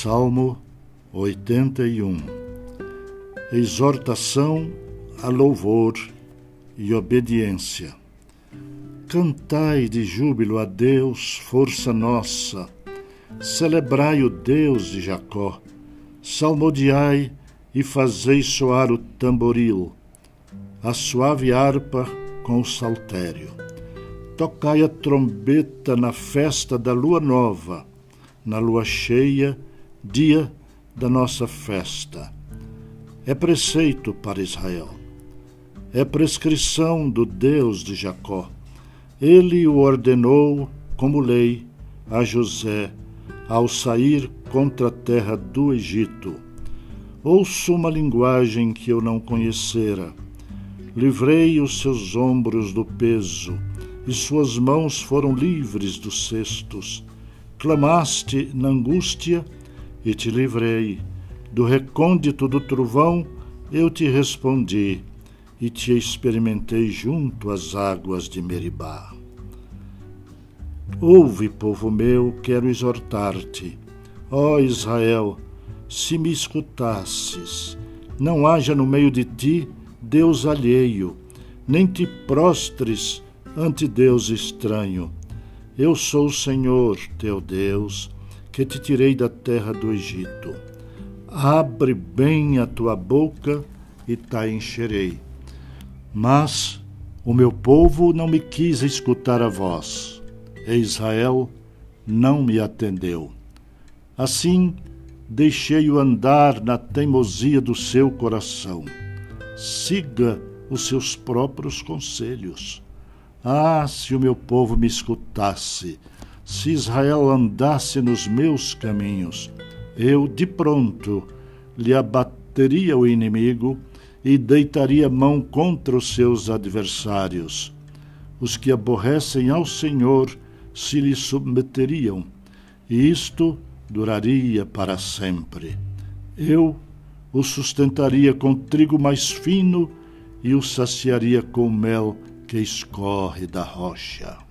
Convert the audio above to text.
Salmo 81 Exortação a louvor e obediência. Cantai de júbilo a Deus, força nossa. Celebrai o Deus de Jacó. Salmodiai e fazei soar o tamboril, a suave harpa com o saltério. Tocai a trombeta na festa da lua nova, na lua cheia dia da nossa festa. É preceito para Israel. É prescrição do Deus de Jacó. Ele o ordenou como lei a José ao sair contra a terra do Egito. Ouço uma linguagem que eu não conhecera. Livrei os seus ombros do peso, e suas mãos foram livres dos cestos. Clamaste na angústia, e te livrei. Do recôndito do trovão eu te respondi e te experimentei junto às águas de Meribá. Ouve, povo meu, quero exortar-te. Ó Israel, se me escutasses, não haja no meio de ti Deus alheio, nem te prostres ante Deus estranho. Eu sou o Senhor, teu Deus, que te tirei da terra do Egito. Abre bem a tua boca e te encherei. Mas o meu povo não me quis escutar a voz, e Israel não me atendeu. Assim, deixei-o andar na teimosia do seu coração. Siga os seus próprios conselhos. Ah, se o meu povo me escutasse! Se Israel andasse nos meus caminhos, eu de pronto lhe abateria o inimigo e deitaria mão contra os seus adversários. Os que aborrecem ao Senhor se lhe submeteriam, e isto duraria para sempre. Eu o sustentaria com trigo mais fino e o saciaria com mel que escorre da rocha.